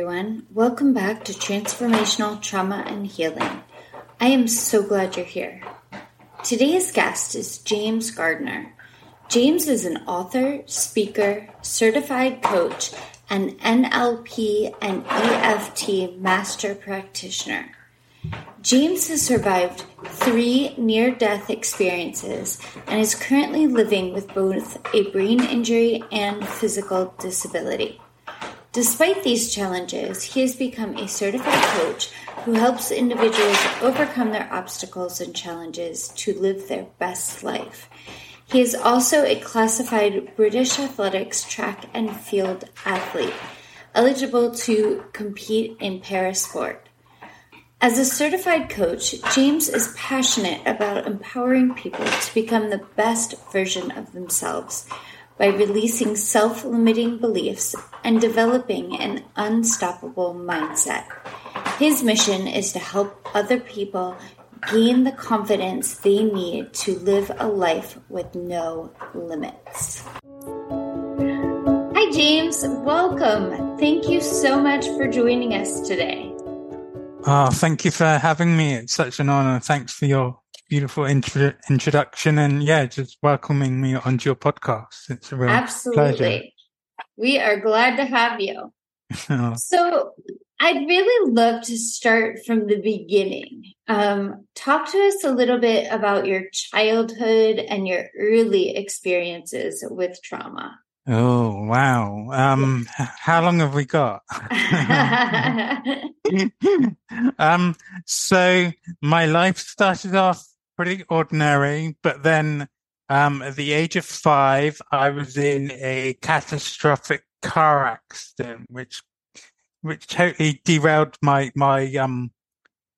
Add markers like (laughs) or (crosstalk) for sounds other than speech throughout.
everyone. Welcome back to Transformational Trauma and Healing. I am so glad you're here. Today's guest is James Gardner. James is an author, speaker, certified coach, and NLP and EFT master practitioner. James has survived three near death experiences and is currently living with both a brain injury and physical disability. Despite these challenges, he has become a certified coach who helps individuals overcome their obstacles and challenges to live their best life. He is also a classified British athletics track and field athlete, eligible to compete in para sport. As a certified coach, James is passionate about empowering people to become the best version of themselves by releasing self limiting beliefs and developing an unstoppable mindset. His mission is to help other people gain the confidence they need to live a life with no limits. Hi, James. Welcome. Thank you so much for joining us today. Oh, thank you for having me. It's such an honor. Thanks for your beautiful intro- introduction and yeah, just welcoming me onto your podcast. It's a real Absolutely. Pleasure. We are glad to have you. oh. (laughs) So I'd really love to start from the beginning. Um, talk to us a little bit about your childhood and your early experiences with trauma. Oh wow! Um, how long have we got? (laughs) (laughs) um, so my life started off pretty ordinary, but then um, at the age of five, I was in a catastrophic car accident, which which totally derailed my my um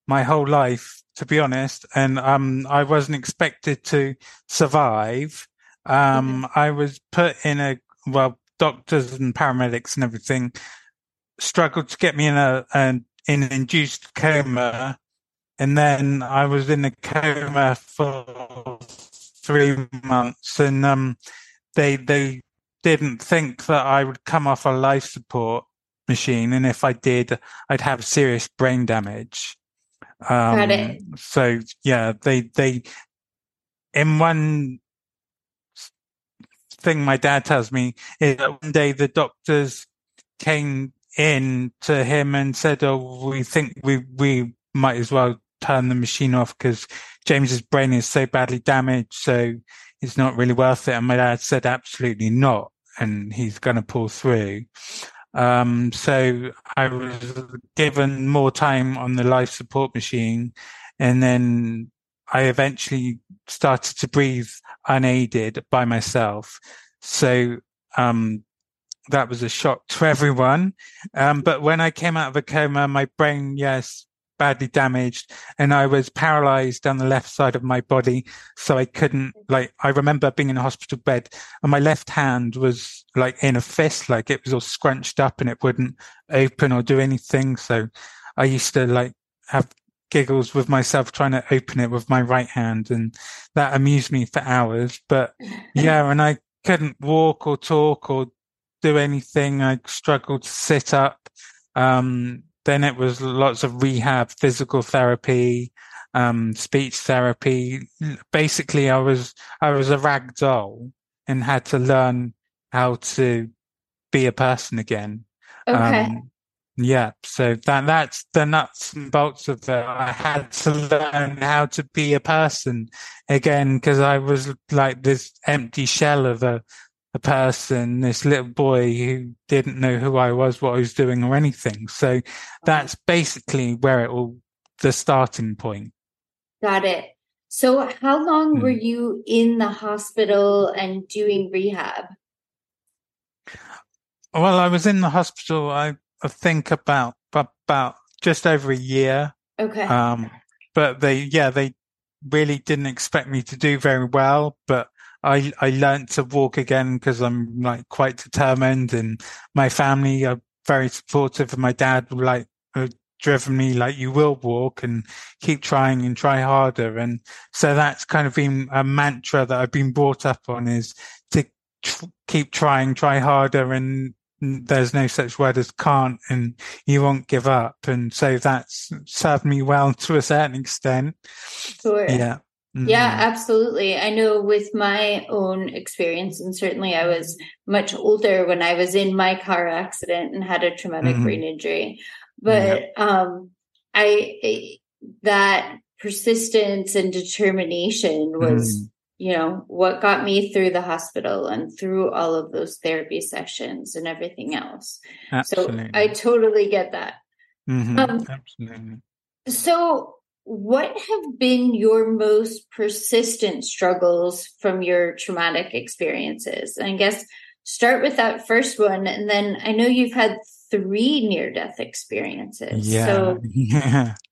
my whole life, to be honest. And um, I wasn't expected to survive. Um, mm-hmm. I was put in a well, doctors and paramedics and everything struggled to get me in a an in an induced coma, and then I was in a coma for three months, and um, they they didn't think that I would come off a life support machine, and if I did, I'd have serious brain damage. Um, Got it. So yeah, they they in one thing my dad tells me is that one day the doctors came in to him and said, "Oh, we think we we might as well turn the machine off because James's brain is so badly damaged, so it's not really worth it." And my dad said, "Absolutely not," and he's going to pull through. Um, so I was given more time on the life support machine, and then I eventually started to breathe unaided by myself. So, um, that was a shock to everyone. Um, but when I came out of a coma, my brain, yes, badly damaged and I was paralyzed down the left side of my body. So I couldn't like, I remember being in a hospital bed and my left hand was like in a fist, like it was all scrunched up and it wouldn't open or do anything. So I used to like have giggles with myself trying to open it with my right hand and that amused me for hours. But yeah, and I couldn't walk or talk or do anything. I struggled to sit up. Um, then it was lots of rehab, physical therapy, um, speech therapy. Basically, I was, I was a rag doll and had to learn how to be a person again. Okay. Um, yeah, so that that's the nuts and bolts of it. I had to learn how to be a person again because I was like this empty shell of a a person, this little boy who didn't know who I was, what I was doing, or anything. So that's basically where it all the starting point. Got it. So how long mm. were you in the hospital and doing rehab? Well, I was in the hospital. I I think about about just over a year. Okay. Um, but they, yeah, they really didn't expect me to do very well, but I, I learned to walk again because I'm like quite determined and my family are very supportive and my dad like uh, driven me like you will walk and keep trying and try harder. And so that's kind of been a mantra that I've been brought up on is to tr- keep trying, try harder and there's no such word as can't and you won't give up. And so that's served me well (laughs) to a certain extent. Sure. Yeah. Mm-hmm. Yeah, absolutely. I know with my own experience, and certainly I was much older when I was in my car accident and had a traumatic mm-hmm. brain injury. But um, I that persistence and determination was mm you know, what got me through the hospital and through all of those therapy sessions and everything else. Absolutely. So I totally get that. Mm-hmm. Um, Absolutely. So, what have been your most persistent struggles from your traumatic experiences? And I guess start with that first one. And then I know you've had three near death experiences. Yeah. So, yeah. (laughs)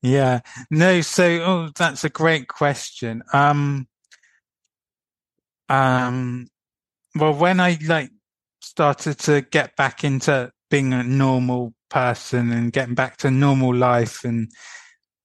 Yeah. No, so oh, that's a great question. Um um, well, when I like started to get back into being a normal person and getting back to normal life and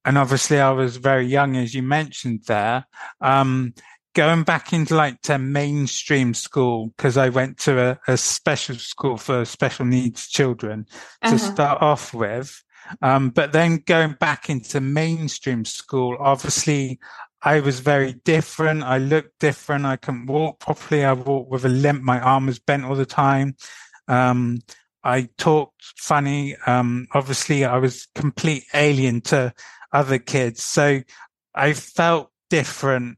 and obviously I was very young as you mentioned there um going back into like to mainstream school because I went to a, a, special school for special needs children uh-huh. to start off with um but then going back into mainstream school obviously I was very different. I looked different. I couldn't walk properly. I walked with a limp. My arm was bent all the time. Um, I talked funny. Um, obviously I was complete alien to other kids. So I felt different.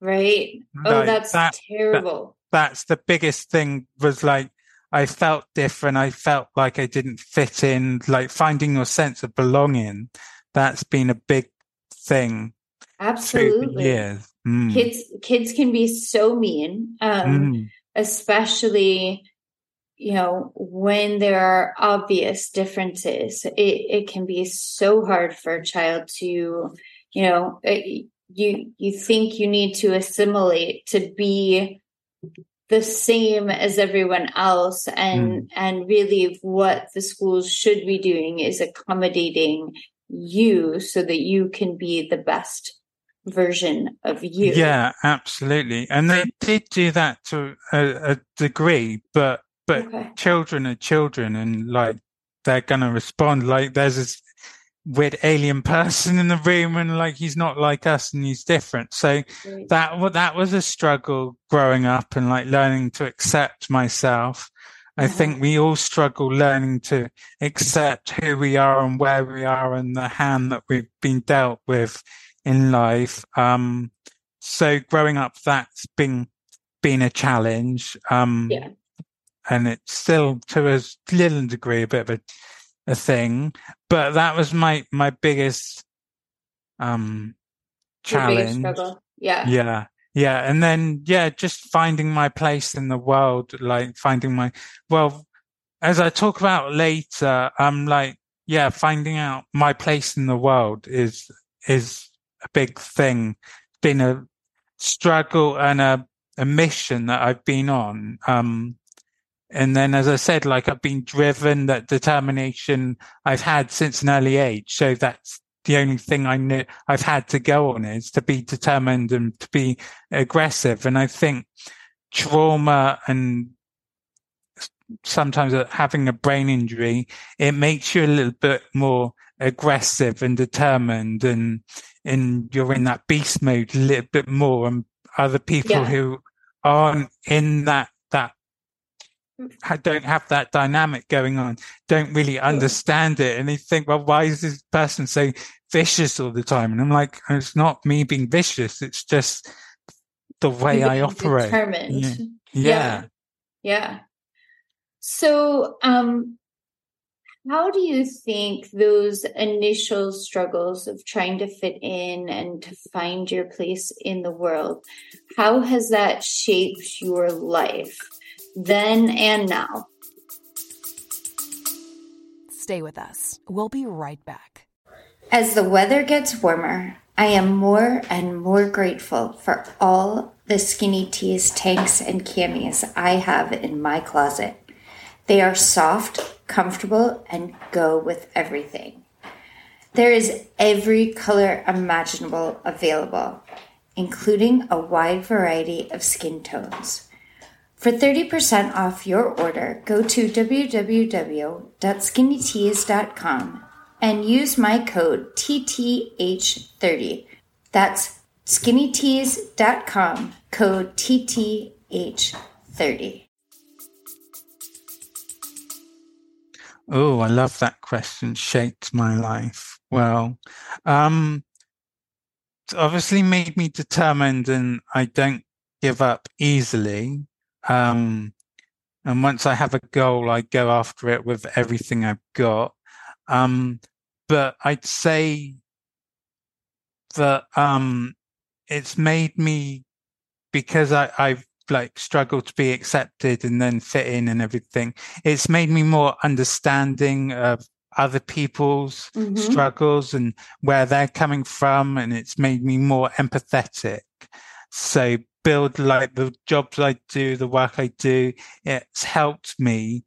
Right. Oh, like, that's that, terrible. That, that's the biggest thing was like, I felt different. I felt like I didn't fit in, like finding your sense of belonging. That's been a big thing Absolutely. Yeah. Mm. Kids kids can be so mean. Um, mm. especially you know when there are obvious differences it, it can be so hard for a child to you know it, uh, you you think you need to assimilate to be the same as everyone else and mm. and really what the schools should be doing is accommodating you so that you can be the best version of you. Yeah, absolutely. And they did do that to a, a degree, but but okay. children are children, and like they're gonna respond. Like there's this weird alien person in the room, and like he's not like us, and he's different. So right. that that was a struggle growing up, and like learning to accept myself. I uh-huh. think we all struggle learning to accept who we are and where we are and the hand that we've been dealt with in life. Um, so growing up, that's been been a challenge. Um, yeah. And it's still to a little degree a bit of a, a thing, but that was my, my biggest, um, challenge. Biggest yeah. Yeah. Yeah. And then, yeah, just finding my place in the world, like finding my, well, as I talk about later, I'm like, yeah, finding out my place in the world is, is a big thing. Been a struggle and a, a mission that I've been on. Um, and then, as I said, like I've been driven, that determination I've had since an early age. So that's the only thing I knew I've had to go on is to be determined and to be aggressive. And I think trauma and sometimes uh, having a brain injury, it makes you a little bit more aggressive and determined and and you're in that beast mode a little bit more and other people yeah. who aren't in that that don't have that dynamic going on don't really understand it and they think well why is this person so vicious all the time and i'm like it's not me being vicious it's just the way i operate determined. Yeah. yeah. yeah yeah so um how do you think those initial struggles of trying to fit in and to find your place in the world, how has that shaped your life then and now? Stay with us. We'll be right back. As the weather gets warmer, I am more and more grateful for all the skinny tees, tanks, and camis I have in my closet. They are soft, comfortable, and go with everything. There is every color imaginable available, including a wide variety of skin tones. For 30% off your order, go to www.skinnytees.com and use my code TTH30. That's skinnytees.com, code TTH30. Oh, I love that question. Shaped my life. Well, um, it's obviously made me determined and I don't give up easily. Um, and once I have a goal, I go after it with everything I've got. Um, but I'd say that um, it's made me because I, I've like struggled to be accepted and then fit in and everything. It's made me more understanding of other people's mm-hmm. struggles and where they're coming from, and it's made me more empathetic. So build like the jobs I do, the work I do, it's helped me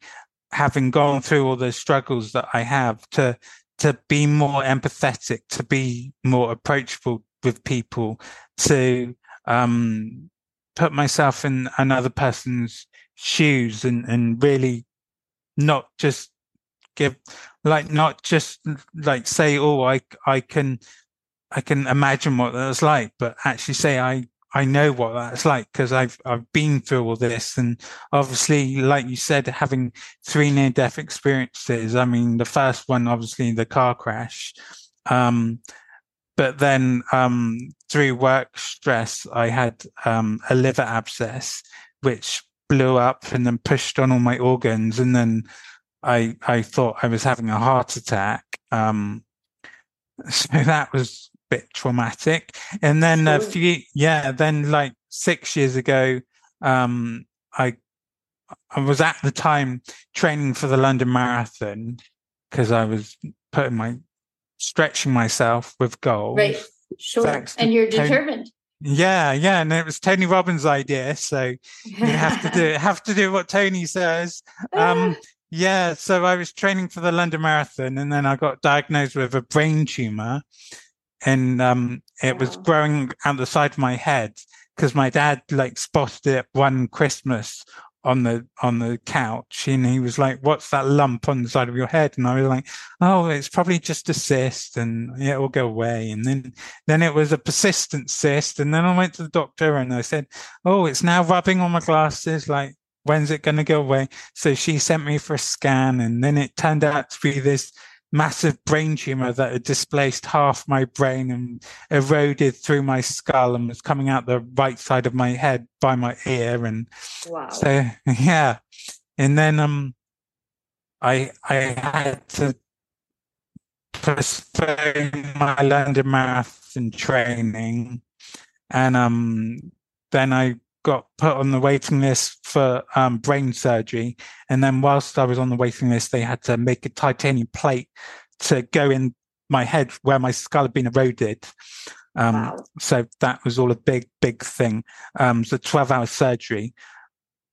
having gone through all the struggles that I have to to be more empathetic, to be more approachable with people, to um, put myself in another person's shoes and, and really not just give like not just like say oh i i can i can imagine what that's like but actually say i I know what that's like because I've I've been through all this, and obviously, like you said, having three near death experiences. I mean, the first one, obviously, the car crash, um, but then um, through work stress, I had um, a liver abscess, which blew up and then pushed on all my organs, and then I I thought I was having a heart attack. Um, (laughs) so that was bit traumatic. And then a few, yeah, then like six years ago, um, I I was at the time training for the London Marathon because I was putting my stretching myself with goals. Right, sure. And you're Tony, determined. Yeah, yeah, and it was Tony Robbins' idea, so you have to do (laughs) have to do what Tony says. Um, yeah, so I was training for the London Marathon, and then I got diagnosed with a brain tumor, and um, it was growing out the side of my head because my dad like spotted it one Christmas on the on the couch and he was like what's that lump on the side of your head? And i was like oh it's probably just a cyst and it will go away. And then then it was a persistent cyst and then i went to the doctor and i said oh it's now rubbing on my glasses like when's it going to go away? So she sent me for a scan and then it turned out to be this massive brain tumor that had displaced half my brain and eroded through my skull and was coming out the right side of my head by my ear. And wow. so (laughs) yeah. And then um i i had to postpone my london marathon training. And um then i got put on the waiting list for um, brain surgery. And then whilst I was on the waiting list, they had to make a titanium plate to go in my head where my skull had been eroded. Um, wow. So that was all a big, big thing. Um, a 12 hour surgery.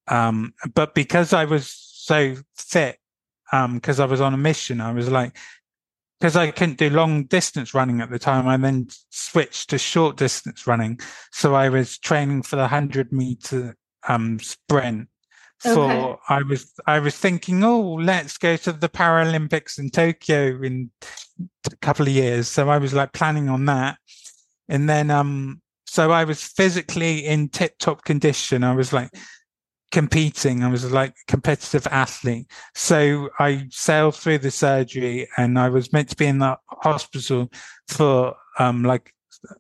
Um, but because I was so fit, because um, I was on a mission, I was like, because I couldn't do long distance running at the time, I then switched to short distance running. So I was training for the hundred meter um, sprint. For okay. I was I was thinking, oh, let's go to the Paralympics in Tokyo in a couple of years. So I was like planning on that, and then um, so I was physically in tip top condition. I was like competing. I was like competitive athlete. So I sailed through the surgery and I was meant to be in the hospital for um like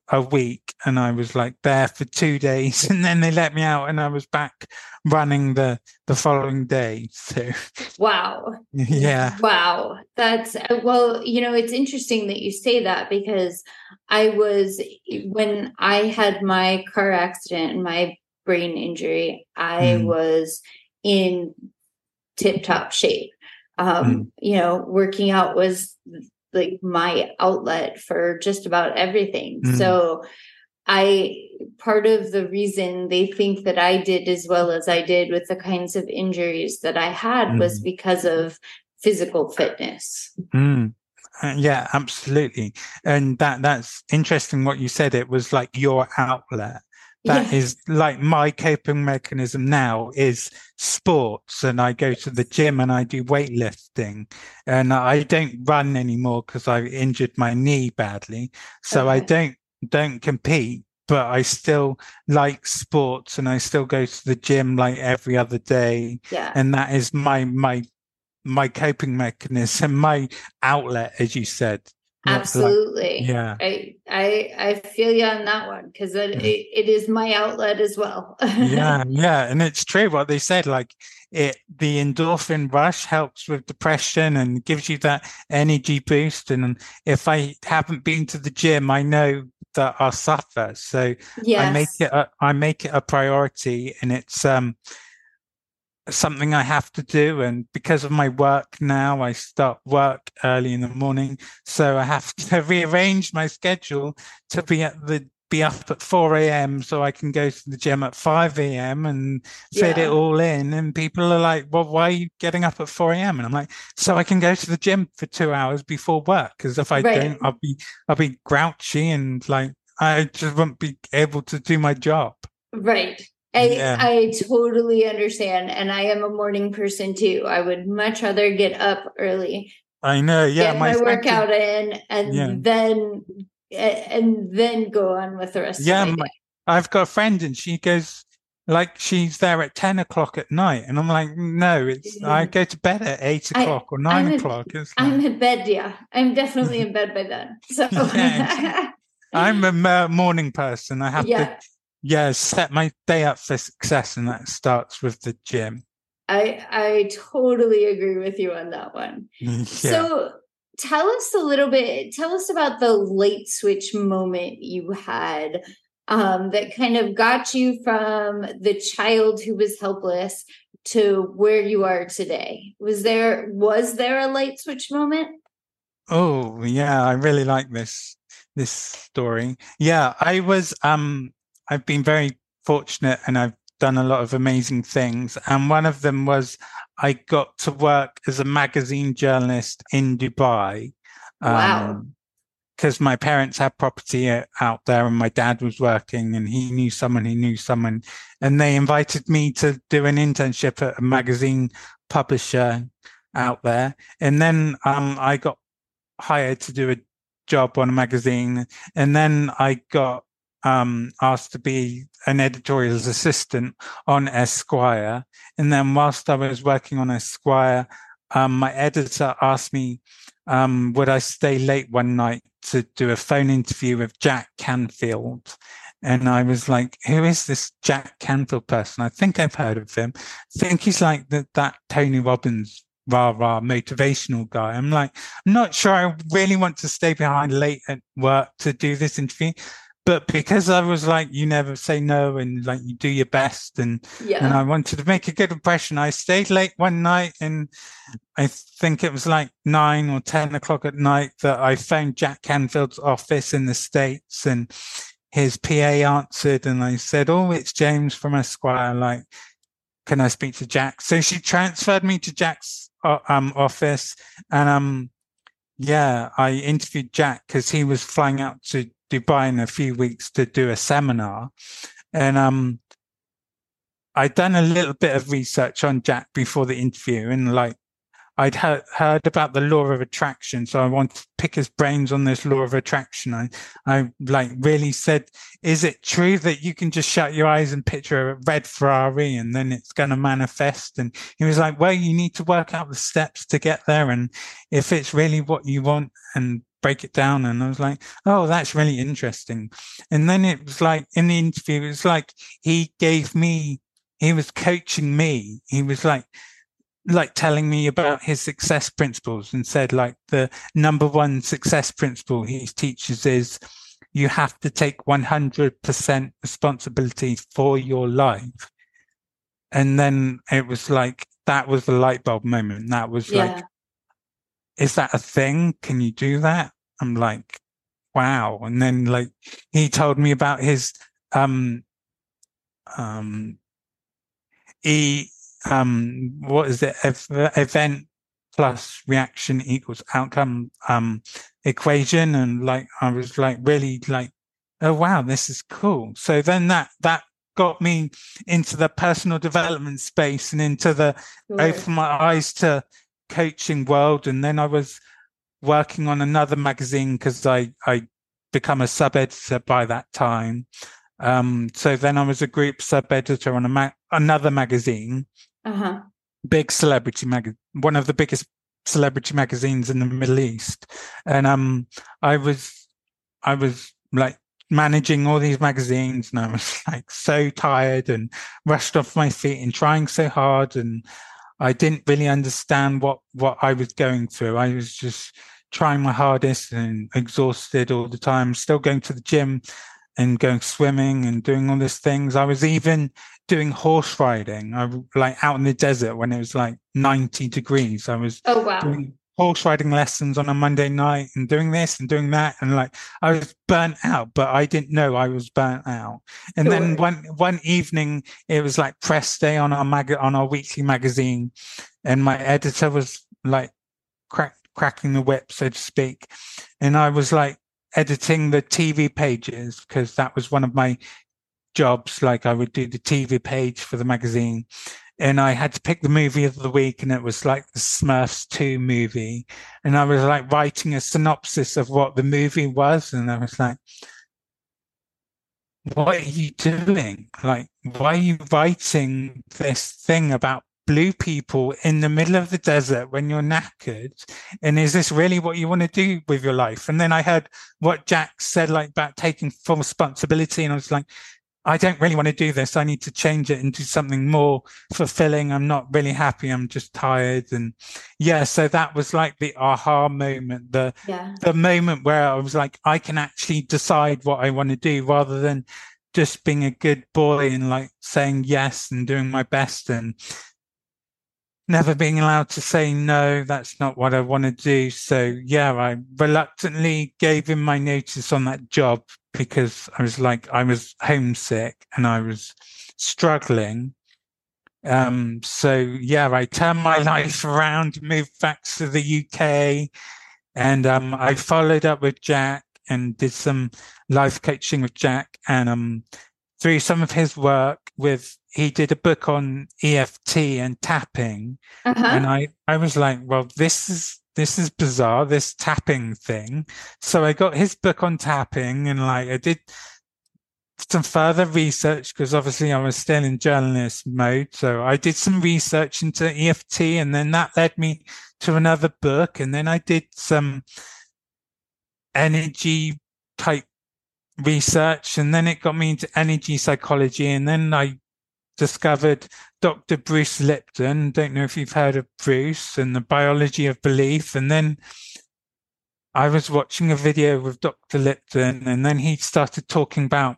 a week and I was like there for two days (laughs) and then they let me out and I was back running the the following day. So wow. (laughs) Yeah. Wow. That's well, you know, it's interesting that you say that because I was when I had my car accident and my brain injury, I mm. was in tip top shape. Um, mm. You know, working out was like my outlet for just about everything. Mm. So, I part of the reason they think that I did as well as I did with the kinds of injuries that I had was mm. because of physical fitness. Mm. Uh, yeah, absolutely. And that that's interesting what you said. It was like your outlet That is like my coping mechanism now is sports and I go to the gym and I do weightlifting and I don't run anymore because I injured my knee badly. So I don't don't compete, but I still like sports and I still go to the gym like every other day. Yeah. And that is my my my coping mechanism, (laughs) my outlet, as you said. Not like- Absolutely. yeah. I I I feel you on that one because it, Mm. it, it is my outlet as well. yeah (laughs) yeah and it's true what they said like it the endorphin rush helps with depression and gives you that energy boost and if i haven't been to the gym i know that i'll suffer so i make it a, i make it a priority and it's um something i have to do and because of my work now i start work early in the morning so i have (laughs) to rearrange my schedule to be at the be up at 4 a.m so i can go to the gym at 5 a.m and fit Yeah. it all in and people are like well why are you getting up at 4 a.m and i'm like so i can go to the gym for two hours before work because if i Right. don't i'll be i'll be grouchy and like i just won't be able to do my job Right. I Yeah. I totally understand. And I am a morning person too. I would much rather get up early, i know yeah get my, friend- workout in, and Yeah. then and then go on with the rest Yeah, of my my- day. I've got a friend and she goes like she's there at 10 o'clock at night. And I'm like, no, it's I Mhm. go to bed at eight I- o'clock or 9 I'm o'clock. It's I'm in bed, yeah. I'm definitely (laughs) in bed by then. So Yeah, (laughs) I'm a morning person. I have yeah. to, yeah, set my day up for success. And that starts with the gym. I I totally agree with you on that one. Yeah. So tell us a little bit tell us about the late switch moment you had um, that kind of got you from the child who was helpless to where you are today. Was there was there a light switch moment? Oh, yeah, I really like this this story. Yeah, I was um I've been very fortunate and I've done a lot of amazing things and one of them was I got to work as a magazine journalist in Dubai. Wow. because my parents had property uh, out there and my dad was working and he knew someone who knew someone and they invited me to do an internship at a magazine publisher out there and then um, i got hired to do a job on a magazine and then i got um, asked to be an editorial assistant on esquire and then whilst i was working on esquire um, my editor asked me um, would I stay late one night to do a phone interview with Jack Canfield? And I was like, who is this Jack Canfield person? I think I've heard of him. I think he's like the, that Tony Robbins rah rah motivational guy. I'm like, I'm not sure I really want to stay behind late at work to do this interview. But because I was like, you never say no and like you do your best and Yeah. and I wanted to make a good impression. I stayed late one night, and I think it was like nine or ten o'clock at night that I phoned Jack Canfield's office in the states, and his PA answered, and I said, "Oh, it's James from Esquire. Like, can I speak to Jack?" So she transferred me to Jack's uh, um office, and um, yeah, I interviewed Jack because he was flying out to Dubai in a few weeks to do a seminar, and um. I'd done a little bit of research on Jack before the interview and like I'd heard, heard about the law of attraction. So I wanted to pick his brains on this law of attraction. I, I like really said, is it true that you can just shut your eyes and picture a red Ferrari and then it's going to manifest? And he was like, well, you need to work out the steps to get there. And if it's really what you want and break it down. And I was like, oh, that's really interesting. And then it was like in the interview, it was like he gave me he was coaching me. He was like, like telling me about his success principles and said like the number one success principle he teaches is you have to take 100% responsibility for your life. And then it was like, that was the light bulb moment. That was yeah. like, is that a thing? Can you do that? I'm like, wow. And then like he told me about his, um, um, E um what is it Ev- event plus reaction equals outcome um equation and like I was like really like oh wow, this is cool. So then that that got me into the personal development space and into the right. open my eyes to coaching world. And then I was working on another magazine because I I become a sub editor by that time. Um, so then I was a group sub editor on a ma- another magazine, uh-huh. big celebrity magazine, one of the biggest celebrity magazines in the Middle East, and um, I was I was like managing all these magazines and I was (laughs) like so tired and rushed off my feet and trying so hard and I didn't really understand what what I was going through. I was just trying my hardest and exhausted all the time, still going to the gym and going swimming and doing all these things. I was even doing horse riding. I like out in the desert when it was like 90 degrees. I was oh, wow. doing horse riding lessons on a Monday night and doing this and doing that. And like I was burnt out, but I didn't know I was burnt out. And sure. then one one evening it was like press day on our mag on our weekly magazine. And my editor was like crack, cracking the whip, so to speak. And I was like editing the TV pages because that was one of my jobs. Like I would do the TV page for the magazine and I had to pick the movie of the week, and it was like the Smurfs 2 movie. And I was like writing a synopsis of what the movie was, and I was like, what are you doing? Like, why are you writing this thing about blue people in the middle of the desert when you're knackered? And is this really what you want to do with your life? And then I heard what Jack said, like about taking full responsibility. And I was like, I don't really want to do this. I need to change it into something more fulfilling. I'm not really happy. I'm just tired. And yeah, so that was like the aha moment, the, yeah. the moment where I was like, I can actually decide what I want to do rather than just being a good boy and like saying yes and doing my best and never being allowed to say no. That's not what I want to do. So yeah, I reluctantly gave him my notice on that job because I was like, I was homesick and I was struggling. Um, so yeah, I turned my life around, moved back to the UK and, um, I followed up with Jack and did some life coaching with Jack and, um, through some of his work with, he did a book on EFT and tapping. Uh-huh. And I, I was like, well, this is, this is bizarre, this tapping thing. So I got his book on tapping and like I did some further research because obviously I was still in journalist mode. So I did some research into EFT and then that led me to another book. And then I did some energy type research and then it got me into energy psychology. And then I discovered Dr. Bruce Lipton. Don't know if you've heard of Bruce and the biology of belief. And then I was watching a video with Dr. Lipton, and then he started talking about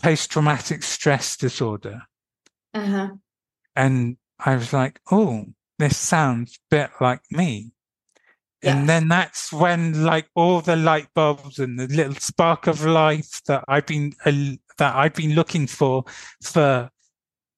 post traumatic stress disorder. Uh-huh. And I was like, oh, this sounds a bit like me. Yeah. And then that's when like all the light bulbs and the little spark of life that I've been uh, that I've been looking for for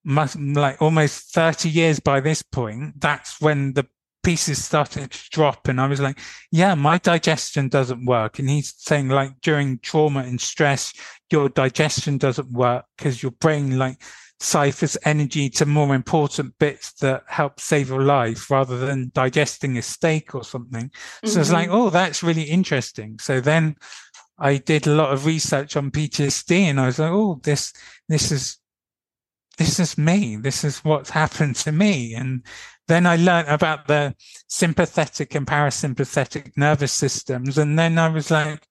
must, like almost 30 years by this point, that's when the pieces started to drop. And I was like, yeah, my digestion doesn't work. And he's saying like during trauma and stress, your digestion doesn't work because your brain like ciphers energy to more important bits that help save your life rather than digesting a steak or something. So mm-hmm. it's like, oh, that's really interesting. So then I did a lot of research on PTSD and I was like, oh, this, this is this is me. This is what's happened to me. And then I learned about the sympathetic and parasympathetic nervous systems. And then I was like,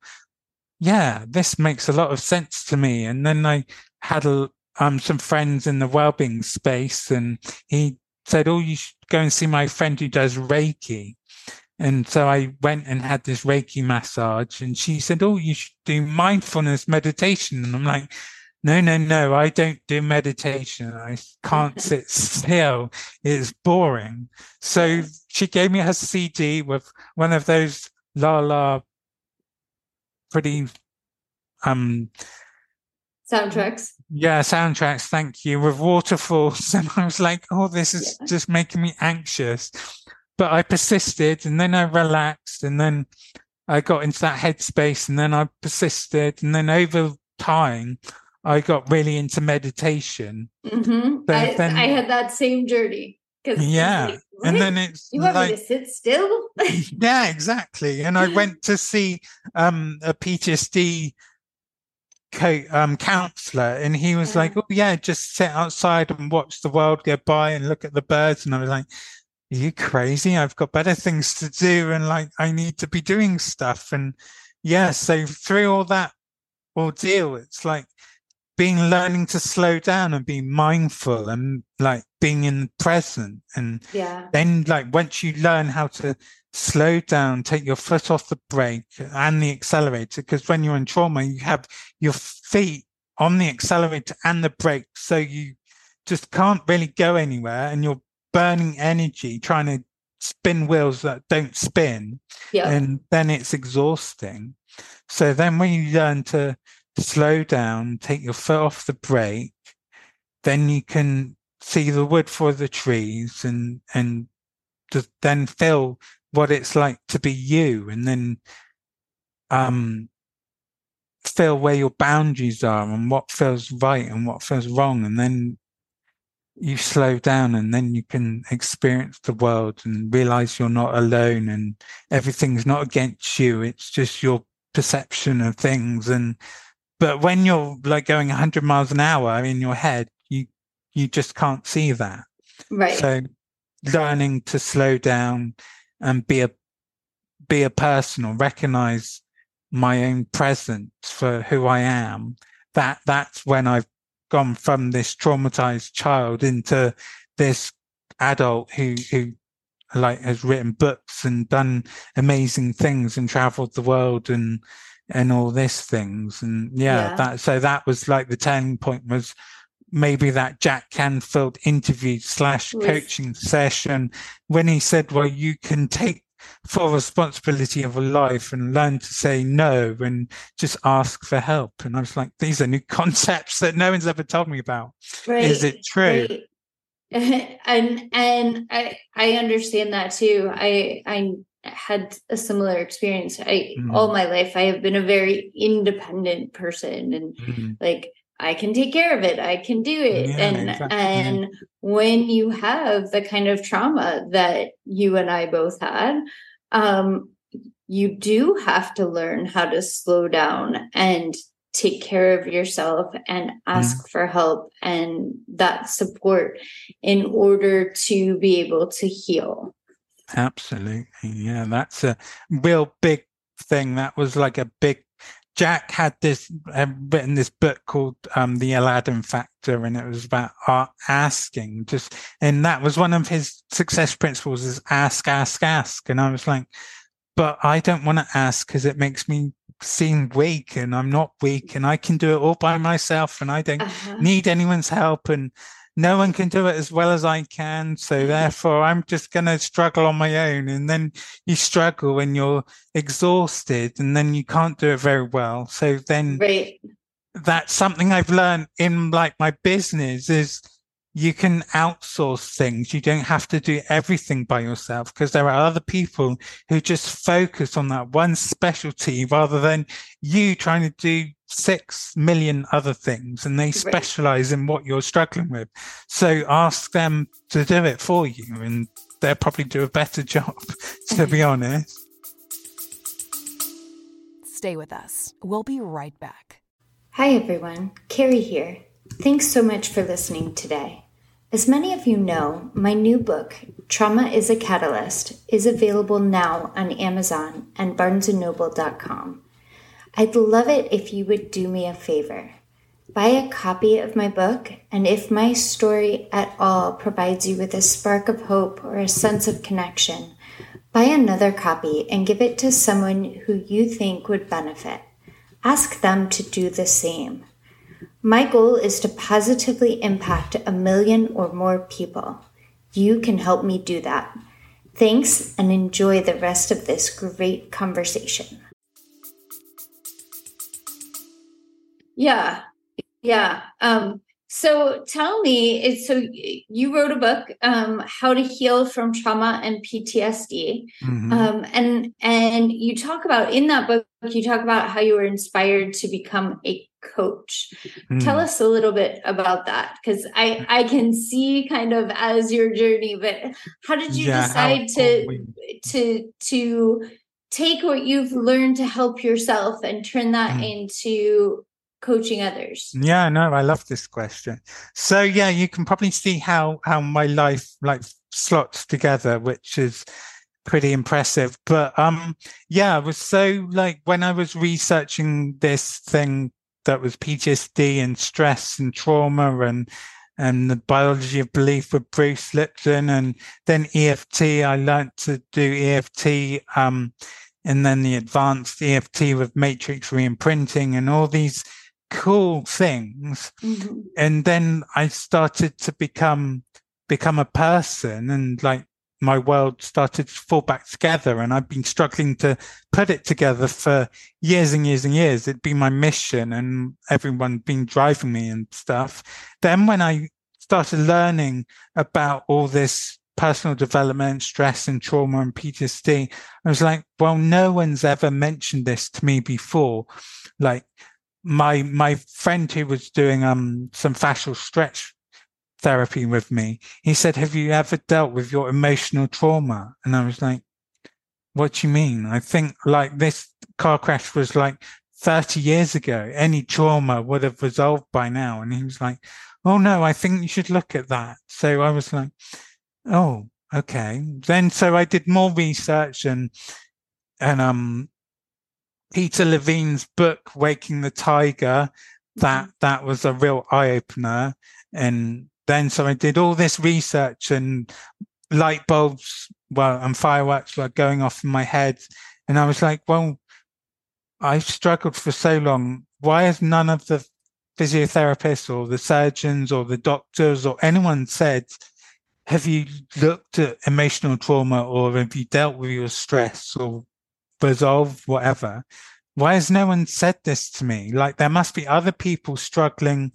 yeah, this makes a lot of sense to me. And then I had a, um, some friends in the well-being space and he said, Oh, you should go and see my friend who does Reiki. And so I went and had this Reiki massage and she said, Oh, you should do mindfulness meditation. And I'm like, no, no, no, I don't do meditation. I can't (laughs) sit still. It's boring. So she gave me her CD with one of those la la pretty um soundtracks. Yeah, soundtracks. Thank you. With waterfalls. (laughs) And I was like, oh, this is yeah. just making me anxious. But I persisted and then I relaxed and then I got into that headspace and then I persisted. And then over time, I got really into meditation. Mm-hmm. I, then, I, had that same journey. Yeah. Like, and then it's you want like, me to sit still? (laughs) yeah, exactly. And I went to see um, a PTSD co- um, counselor, and he was yeah. like, "Oh yeah, just sit outside and watch the world go by and look at the birds." And I was like, "Are you crazy? I've got better things to do, and like I need to be doing stuff." And yeah, so through all that ordeal, it's like being learning to slow down and be mindful and like being in the present and yeah then like once you learn how to slow down take your foot off the brake and the accelerator because when you're in trauma you have your feet on the accelerator and the brake so you just can't really go anywhere and you're burning energy trying to spin wheels that don't spin yeah. and then it's exhausting so then when you learn to slow down, take your foot off the brake, then you can see the wood for the trees and, and then feel what it's like to be you and then, um, feel where your boundaries are and what feels right and what feels wrong. And then you slow down and then you can experience the world and realize you're not alone and everything's not against you. It's just your perception of things and but when you're like going 100 miles an hour in your head, you you just can't see that. Right. So learning to slow down and be a be a person or recognize my own presence for who I am. That that's when I've gone from this traumatized child into this adult who who like has written books and done amazing things and traveled the world and and all these things. And yeah, yeah, that so that was like the turning point was maybe that Jack Canfield interview slash coaching session when he said, Well, you can take full responsibility of a life and learn to say no and just ask for help. And I was like, these are new (laughs) concepts that no one's ever told me about. Right, Is it true? Right. (laughs) and and I I understand that too. I I had a similar experience. I mm-hmm. all my life I have been a very independent person and mm-hmm. like I can take care of it. I can do it. Yeah, and exactly. and when you have the kind of trauma that you and I both had, um, you do have to learn how to slow down and take care of yourself and ask mm. for help and that support in order to be able to heal. Absolutely. Yeah, that's a real big thing. That was like a big. Jack had this had written this book called um, "The Aladdin Factor," and it was about asking. Just and that was one of his success principles: is ask, ask, ask. And I was like, but I don't want to ask because it makes me seem weak, and I'm not weak, and I can do it all by myself, and I don't uh-huh. need anyone's help. And no one can do it as well as I can. So mm-hmm. therefore, I'm just going to struggle on my own. And then you struggle when you're exhausted and then you can't do it very well. So then right. that's something I've learned in like my business is you can outsource things. You don't have to do everything by yourself because there are other people who just focus on that one specialty rather than you trying to do six million other things and they specialize in what you're struggling with. So ask them to do it for you and they'll probably do a better (laughs) job, to be (laughs) honest. Stay with us. We'll be right back. Hi, everyone. Carrie here. Thanks so much for listening today. As many of you know, my new book, Trauma is a Catalyst, is available now on Amazon and barnesandnoble.com. I'd love it if you would do me a favor. Buy a copy of my book, and if my story at all provides you with a spark of hope or a sense of connection, buy another copy and give it to someone who you think would benefit. Ask them to do the same. My goal is to positively impact a million or more people. You can help me do that. Thanks and enjoy the rest of this great conversation. Yeah. Yeah. Um, So tell me, so you wrote a book, um, "How to Heal from Trauma and PTSD," mm-hmm. um, and and you talk about in that book, you talk about how you were inspired to become a coach. Mm. Tell us a little bit about that, because I I can see kind of as your journey, but how did you yeah, decide to we... to to take what you've learned to help yourself and turn that mm. into coaching others? Yeah, no, I love this question. So yeah, you can probably see how how my life like slots together, which is pretty impressive. But um yeah, I was so like when I was researching this thing that was PTSD and stress and trauma and and the biology of belief with Bruce Lipton and then EFT. I learned to do EFT um and then the advanced EFT with matrix reimprinting and all these cool things. Mm-hmm. And then I started to become become a person and like my world started to fall back together and I've been struggling to put it together for years and years and years. It'd been my mission and everyone been driving me and stuff. Then when I started learning about all this personal development, stress and trauma and PTSD, I was like, well, no one's ever mentioned this to me before. Like my my friend who was doing um some fascial stretch therapy with me, he said, Have you ever dealt with your emotional trauma? And I was like, What do you mean? I think like this car crash was like 30 years ago. Any trauma would have resolved by now. And he was like, Oh no, I think you should look at that. So I was like, Oh, okay. Then so I did more research and and um Peter Levine's book, Waking the Tiger, that mm-hmm. that was a real eye opener. And then so I did all this research and light bulbs, well, and fireworks were going off in my head. And I was like, well, I've struggled for so long. Why has none of the physiotherapists or the surgeons or the doctors or anyone said, have you looked at emotional trauma or have you dealt with your stress or resolve whatever. Why has no one said this to me? Like there must be other people struggling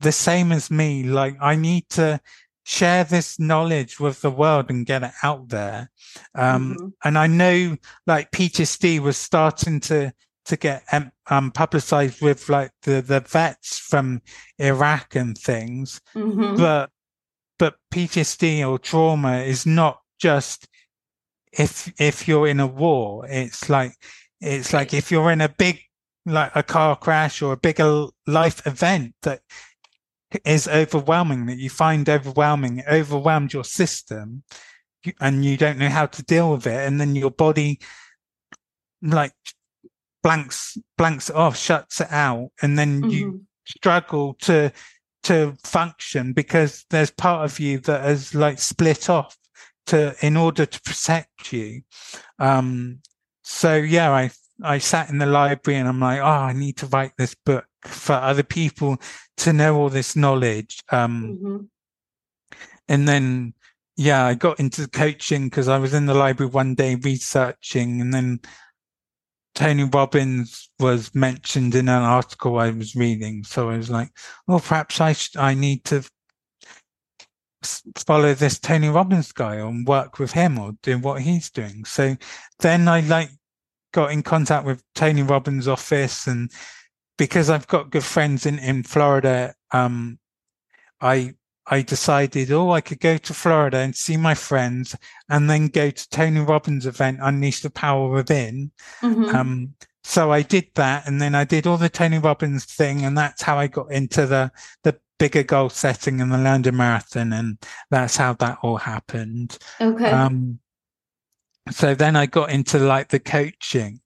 the same as me. Like I need to share this knowledge with the world and get it out there. Um, mm-hmm. and I know like PTSD was starting to, to get um, publicized with like the, the vets from Iraq and things, mm-hmm. but, but PTSD or trauma is not just if if you're in a war, it's like it's like if you're in a big like a car crash or a bigger life event that is overwhelming that you find overwhelming, it overwhelmed your system and you don't know how to deal with it. And then your body like blanks, blanks it off, shuts it out. And then mm-hmm. you struggle to, to function because there's part of you that has like split off to in order to protect you. Um, so yeah, I I sat in the library and I'm like, oh, I need to write this book for other people to know all this knowledge. Um, mm-hmm. And then yeah, I got into coaching because I was in the library one day researching, and then Tony Robbins was mentioned in an article I was reading. So I was like, well, perhaps I sh- I need to follow this Tony Robbins guy and work with him or do what he's doing. So then I like got in contact with Tony Robbins' office and because I've got good friends in, in Florida, um, I I decided, oh, I could go to Florida and see my friends and then go to Tony Robbins' event, Unleash the Power Within. Mm-hmm. Um, so I did that and then I did all the Tony Robbins thing and that's how I got into the, the bigger goal setting in the London Marathon, and that's how that all happened. Okay. Um, so then I got into like the coaching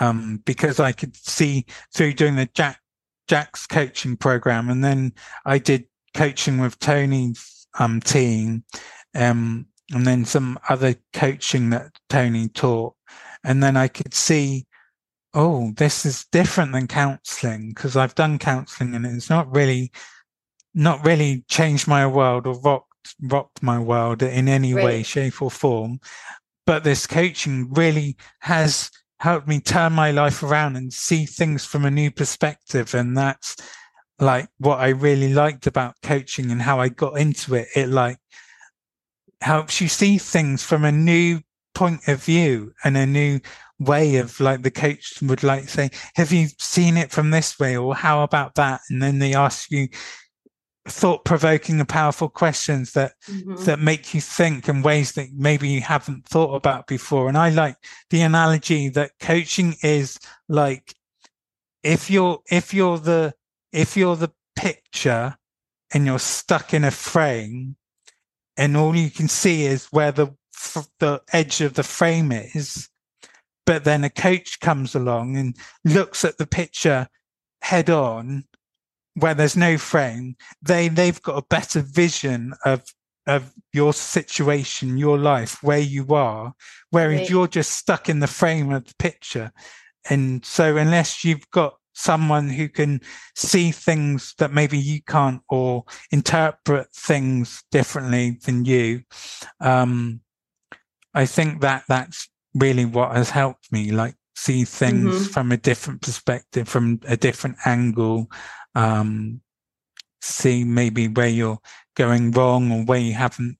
um, because I could see through doing the Jack Jack's coaching program, and then I did coaching with Tony's um, team, um, and then some other coaching that Tony taught, and then I could see oh, this is different than counseling because I've done counseling and it's not really not really changed my world or rocked rocked my world in any way, shape, or form. But this coaching really has helped me turn my life around and see things from a new perspective. And that's like what I really liked about coaching and how I got into it. It like helps you see things from a new point of view and a new way of like the coach would like say, have you seen it from this way? Or how about that? And then they ask you thought provoking and powerful questions that mm-hmm. that make you think in ways that maybe you haven't thought about before. And I like the analogy that coaching is like if you're if you're the if you're the picture and you're stuck in a frame and all you can see is where the the edge of the frame is but then a coach comes along and looks at the picture head on where there's no frame they they've got a better vision of of your situation your life where you are whereas right. you're just stuck in the frame of the picture and so unless you've got someone who can see things that maybe you can't or interpret things differently than you um, i think that that's really what has helped me like see things mm-hmm. from a different perspective from a different angle um, see maybe where you're going wrong or where you haven't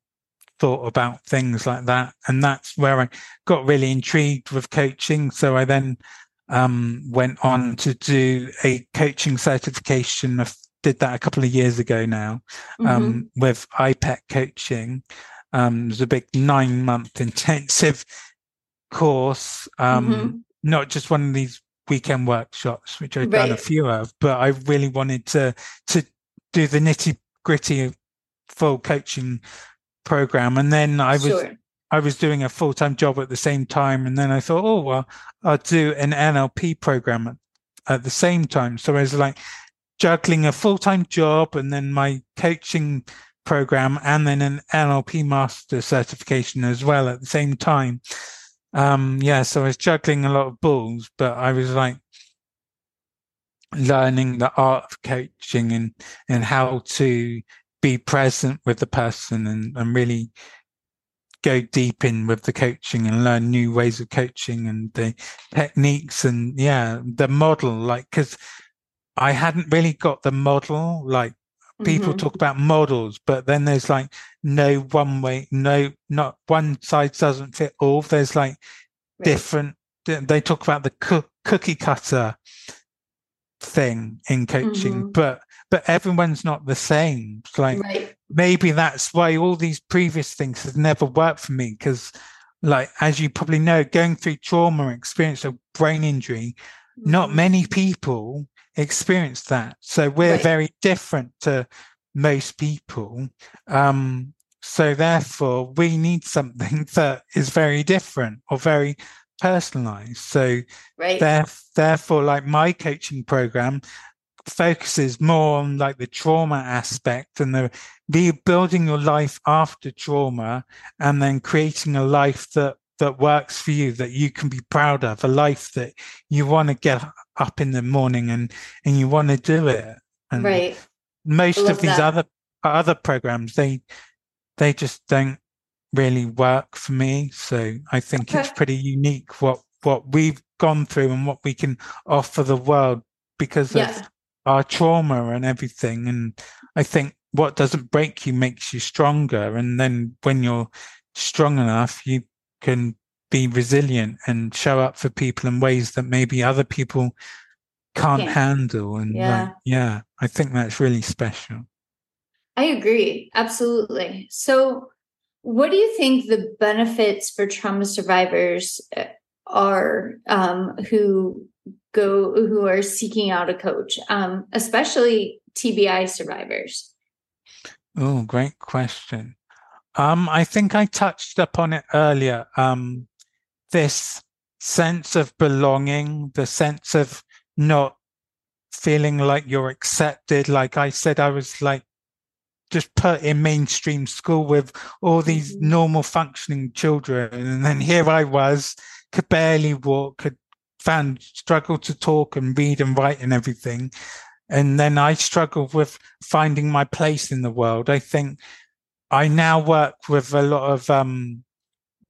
thought about things like that and that's where i got really intrigued with coaching so i then um, went on to do a coaching certification. I did that a couple of years ago now um, mm-hmm. with IPEC coaching. Um, it was a big nine month intensive course, um, mm-hmm. Not just one of these weekend workshops, which I've right. done a few of, but I really wanted to to do the nitty gritty full coaching program. And then I was sure. I was doing a full time job at the same time. And then I thought, oh, well, I'll do an NLP program at, at the same time. So I was like juggling a full time job and then my coaching program and then an NLP master certification as well at the same time. Um, yeah, so I was juggling a lot of balls, but I was like learning the art of coaching and, and how to be present with the person and, and really go deep in with the coaching and learn new ways of coaching and the techniques and yeah, the model, like, cause I hadn't really got the model, like people mm-hmm. talk about models, but then there's like no one way, no, not one size doesn't fit all. There's like right. different, they talk about the co- cookie cutter thing in coaching, mm-hmm. but, but everyone's not the same. It's like, right maybe that's why all these previous things have never worked for me because like as you probably know going through trauma experience of brain injury not mm-hmm. many people experience that so we're right. very different to most people um so therefore we need something (laughs) that is very different or very personalized so right. there, therefore like my coaching program focuses more on like the trauma aspect and the rebuilding your life after trauma and then creating a life that that works for you that you can be proud of a life that you want to get up in the morning and and you want to do it and right most of these that. other other programs they they just don't really work for me so i think okay. it's pretty unique what what we've gone through and what we can offer the world because yeah. of our trauma and everything. And I think what doesn't break you makes you stronger. And then when you're strong enough, you can be resilient and show up for people in ways that maybe other people can't yeah. handle. And yeah. Like, yeah, I think that's really special. I agree. Absolutely. So, what do you think the benefits for trauma survivors uh, are um, who go who are seeking out a coach, um, especially TBI survivors? Oh, great question. Um, I think I touched upon it earlier. Um, this sense of belonging, the sense of not feeling like you're accepted. Like I said, I was like just put in mainstream school with all these mm-hmm. normal functioning children. And then here I was, could barely walk, could found struggled to talk and read and write and everything. And then I struggled with finding my place in the world. I think I now work with a lot of um,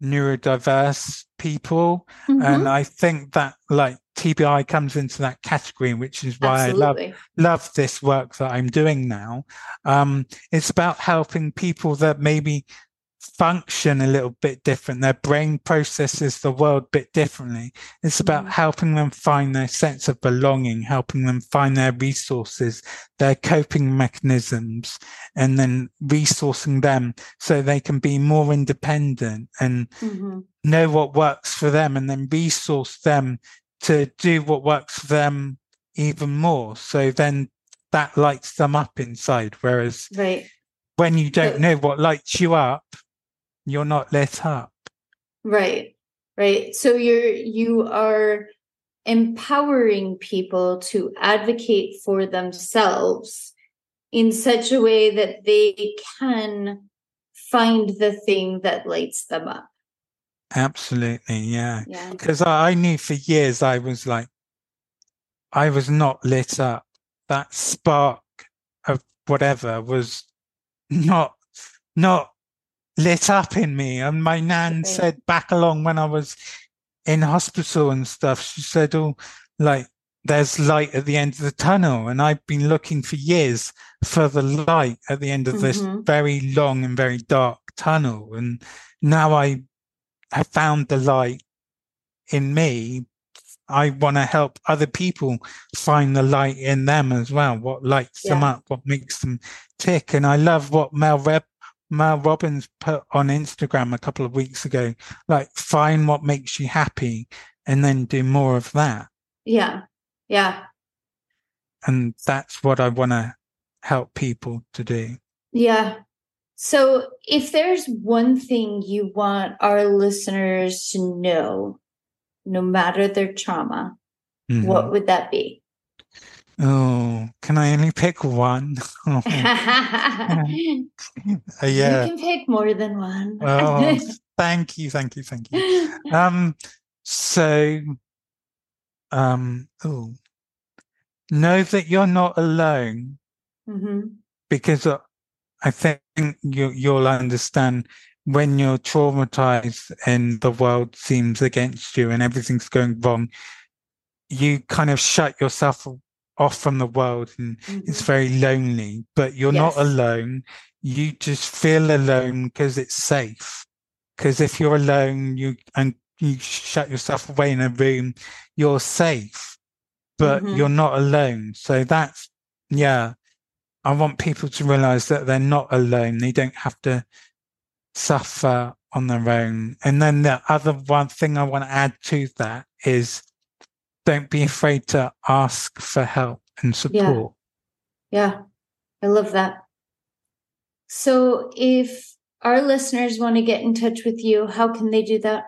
neurodiverse people. Mhm. And I think that like TBI comes into that category, which is why I love love this work that I'm doing now. Um, it's about helping people that maybe function a little bit different. Their brain processes the world a bit differently. It's about Mhm. helping them find their sense of belonging, helping them find their resources, their coping mechanisms, and then resourcing them so they can be more independent and Mhm. know what works for them and then resource them to do what works for them even more. So then that lights them up inside. Whereas Right. when you don't know what lights you up, you're not lit up. Right. Right. So you're you are empowering people to advocate for themselves in such a way that they can find the thing that lights them up. Absolutely. Yeah. Yeah. Because I, I knew for years I was like, I was not lit up. That spark of whatever was not, not lit up in me. And my nan Right. said back along when I was in hospital and stuff, she said, Oh, like there's light at the end of the tunnel. And I've been looking for years for the light at the end of this Mhm. very long and very dark tunnel. And now I have found the light in me. I want to help other people find the light in them as well. What lights them up, what makes them tick. And I love what Mel Reb Mel Robbins put on Instagram a couple of weeks ago. Like find what makes you happy and then do more of that. Yeah. Yeah. And that's what I want to help people to do. Yeah. So if there's one thing you want our listeners to know, no matter their trauma, Mhm. what would that be? Oh, can I only pick one? (laughs) (laughs) Oh, You can pick more than one. Oh, (laughs) thank you, thank you, thank you. Um, so, um, oh, know that you're not alone hmm because uh, I think you, you'll understand when you're traumatized and the world seems against you and everything's going wrong, you kind of shut yourself off from the world and it's very lonely, but you're not alone. You just feel alone because it's safe. Because if you're alone, you and you shut yourself away in a room, you're safe, but Mhm. you're not alone. So that's yeah. I want people to realize that they're not alone. They don't have to suffer on their own. And then the other one thing I want to add to that is don't be afraid to ask for help and support. Yeah, I love that. So if our listeners want to get in touch with you, how can they do that?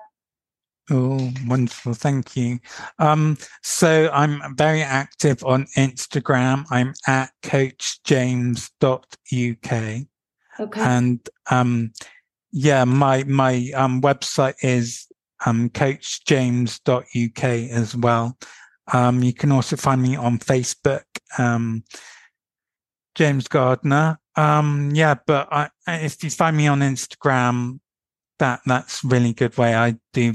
Oh, wonderful. Thank you. Um, so I'm very active on Instagram. I'm at coachjames.uk. Okay. And um, yeah, my my um, website is um, coachjames.uk as well. Um, you can also find me on Facebook, um, James Gardner. Um, yeah, but I, if you find me on Instagram, that that's really good way. I do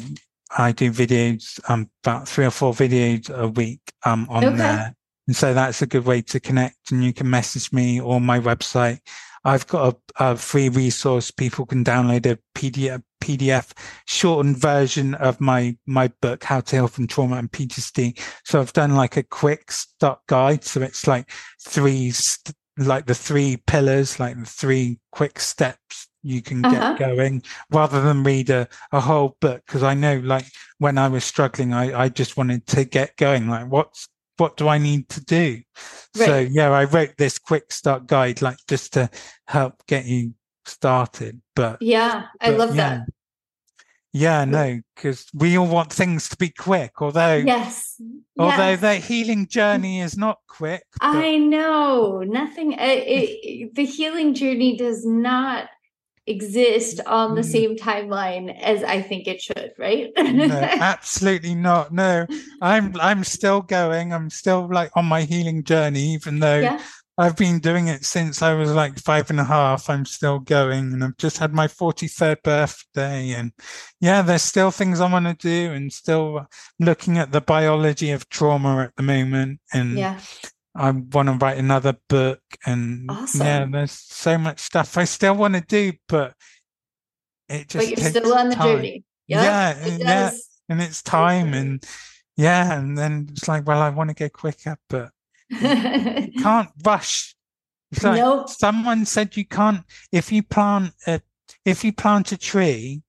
I do videos, um, about three or four videos a week um, on Okay. there. And so that's a good way to connect and you can message me or my website. I've got a, a free resource. People can download a PDF, PDF shortened version of my, my book, How to Heal from Trauma and PTSD. So I've done like a quick start guide. So it's like three, st- like the three pillars, like the three quick steps you can get Uh-huh. going rather than read a, a whole book. Cause I know like when I was struggling, I, I just wanted to get going. Like what's, what do I need to do? So yeah, I wrote this quick start guide, like just to help get you started. But yeah, I but love yeah. that. Yeah, no, because we all want things to be quick. Although, Yes. although yes. the healing journey is not quick. but- I know nothing. uh, It, the healing journey does not exist on the Mm. same timeline as I think it should, right? no, (laughs) absolutely not. No, I'm I'm still going. I'm still like on my healing journey, even though yeah. I've been doing it since I was like five and a half. I'm still going and I've just had my 43rd birthday. And yeah, there's still things I want to do and still looking at the biology of trauma at the moment. And Yeah. I want to write another book. And yeah, there's so much stuff I still want to do, but it just But you're takes still on the time. journey. Yeah, it yeah. And it's time. And yeah. And then it's like, well, I want to go quicker, but (laughs) can't rush. It's like Nope. someone said you can't if you plant a if you plant a tree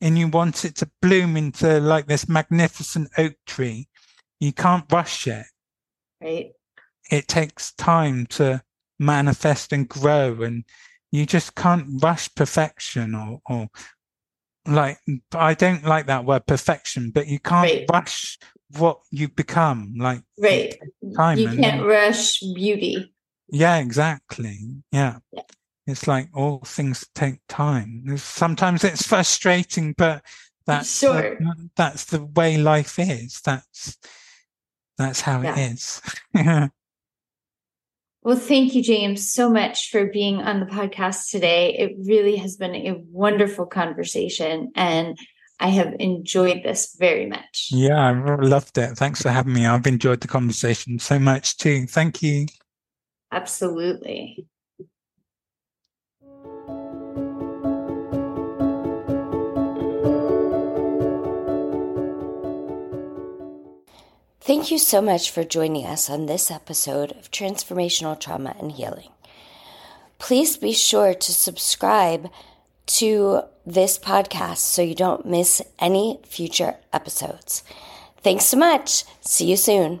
and you want it to bloom into like this magnificent oak tree, you can't rush it. right. It takes time to manifest and grow and you just can't rush perfection or or like I don't like that word perfection, but you can't Right. rush what you become. Like Right. time you can't then- rush beauty. Yeah, exactly. Yeah. Yeah. It's like all things take time. Sometimes it's frustrating, but that's Sure. the, that's the way life is. That's that's how Yeah. it is. (laughs) Well, thank you, James, so much for being on the podcast today. It really has been a wonderful conversation, and I have enjoyed this very much. yeah, I really loved it. Thanks for having me. I've enjoyed the conversation so much too. Thank you. Absolutely. Thank you so much for joining us on this episode of Transformational Trauma and Healing. Please be sure to subscribe to this podcast so you don't miss any future episodes. Thanks so much. See you soon.